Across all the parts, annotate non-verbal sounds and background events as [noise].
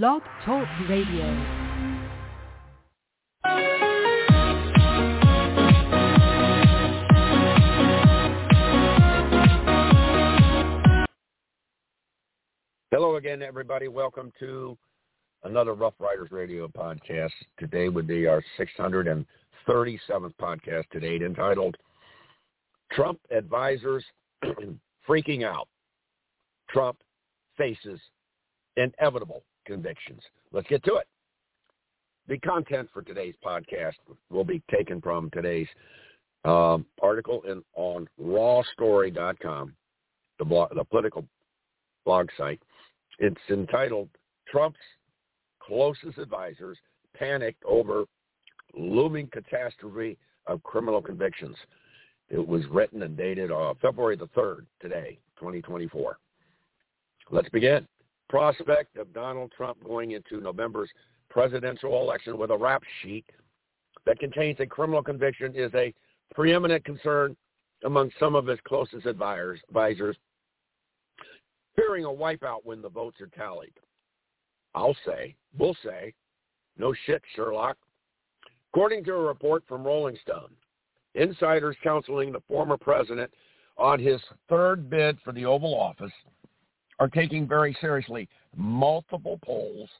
Blog Talk Radio. Hello again, everybody. Welcome to another Rough Riders Radio podcast. Today would be our 637th podcast to date entitled Trump Advisors [clears throat] Freaking Out. Trump faces inevitable convictions. Let's get to it. The content for today's podcast will be taken from today's um, article in, on rawstory.com, the, blog, the political blog site. It's entitled Trump's closest advisors panicked over looming catastrophe of criminal convictions. It was written and dated uh, February the 3rd, today, 2024. Let's begin. Prospect of Donald Trump going into November's presidential election with a rap sheet that contains a criminal conviction is a preeminent concern among some of his closest advisors, fearing a wipeout when the votes are tallied. I'll say, we'll say, no shit, Sherlock. According to a report from Rolling Stone, insiders counseling the former president on his third bid for the Oval Office are taking very seriously multiple polls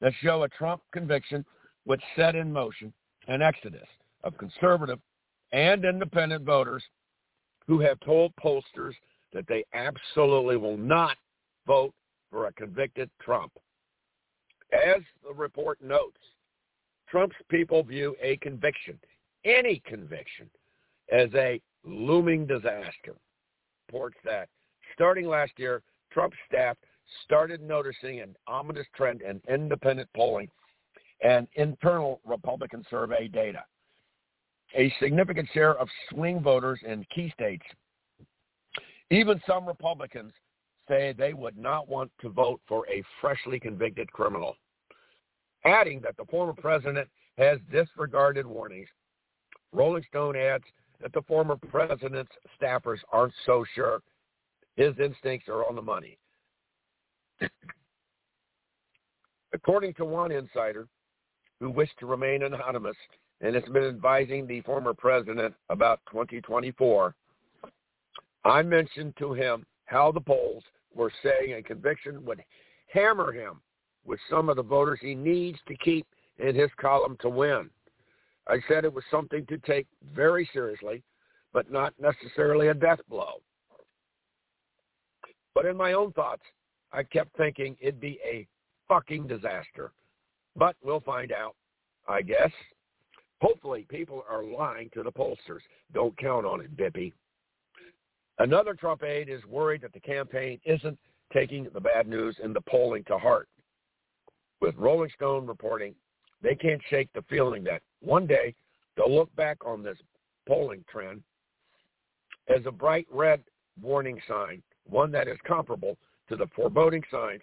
that show a Trump conviction would set in motion an exodus of conservative and independent voters who have told pollsters that they absolutely will not vote for a convicted Trump. As the report notes, Trump's people view a conviction, any conviction, as a looming disaster. Reports that starting last year, Trump's staff started noticing an ominous trend in independent polling and internal Republican survey data. A significant share of swing voters in key states, even some Republicans, say they would not want to vote for a freshly convicted criminal. Adding that the former president has disregarded warnings, Rolling Stone adds that the former president's staffers aren't so sure his instincts are on the money. [clears throat] According to one insider who wished to remain anonymous and has been advising the former president about 2024, I mentioned to him how the polls were saying a conviction would hammer him with some of the voters he needs to keep in his column to win. I said it was something to take very seriously, but not necessarily a death blow. But in my own thoughts, I kept thinking it'd be a fucking disaster. But we'll find out, I guess. Hopefully people are lying to the pollsters. Don't count on it, Bippy. Another Trump aide is worried that the campaign isn't taking the bad news in the polling to heart. With Rolling Stone reporting, they can't shake the feeling that one day they'll look back on this polling trend as a bright red warning sign one that is comparable to the foreboding signs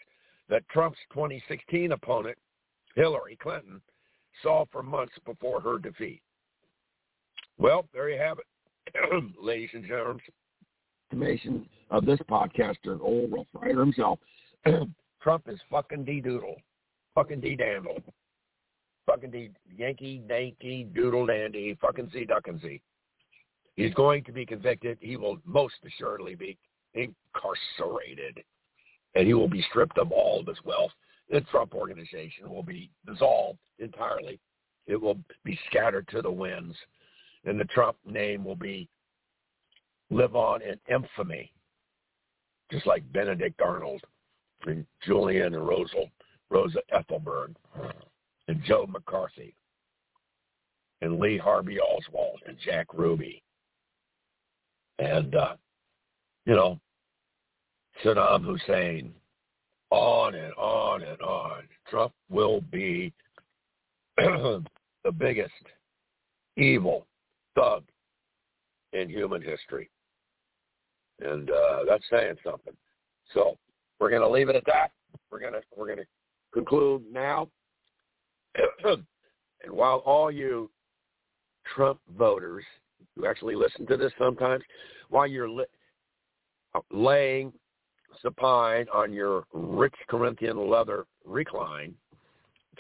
that Trump's 2016 opponent, Hillary Clinton, saw for months before her defeat. Well, there you have it, [clears throat] ladies and gentlemen. Information of this podcaster, old Rough Rider himself. [clears throat] Trump is fucking de-doodle, fucking de-dandle, fucking de Yankee, doodle dandy, fucking Z duck and Z. He's going to be convicted. He will most assuredly be incarcerated, and he will be stripped of all of his wealth. The Trump organization will be dissolved entirely. It will be scattered to the winds, and the Trump name will be live on in infamy, just like Benedict Arnold and Julian and Rosa, Rosa Ethelbert and Joe McCarthy and Lee Harvey Oswald and Jack Ruby and uh, you know Saddam Hussein, on and on and on. Trump will be [clears throat] the biggest evil thug in human history. And uh, that's saying something. So we're going to leave it at that. We're going to we're going to conclude now. [clears throat] and while all you Trump voters who actually listen to this sometimes, while you're li- laying supine on your rich Corinthian leather recline,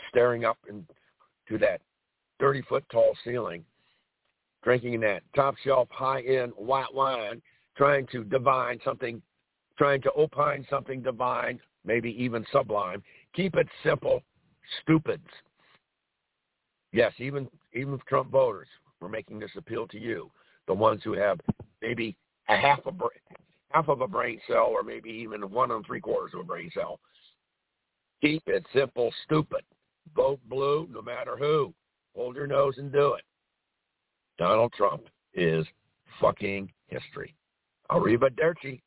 staring up into that 30-foot tall ceiling, drinking that top-shelf, high-end white wine, trying to divine something, trying to opine something divine, maybe even sublime. Keep it simple, stupids. Yes, even even Trump voters were making this appeal to you, the ones who have maybe a half a half of a brain cell, or maybe even one and three quarters of a brain cell. Keep it simple, stupid. Vote blue, no matter who. Hold your nose and do it. Donald Trump is fucking history. Arriba, Arrivederci.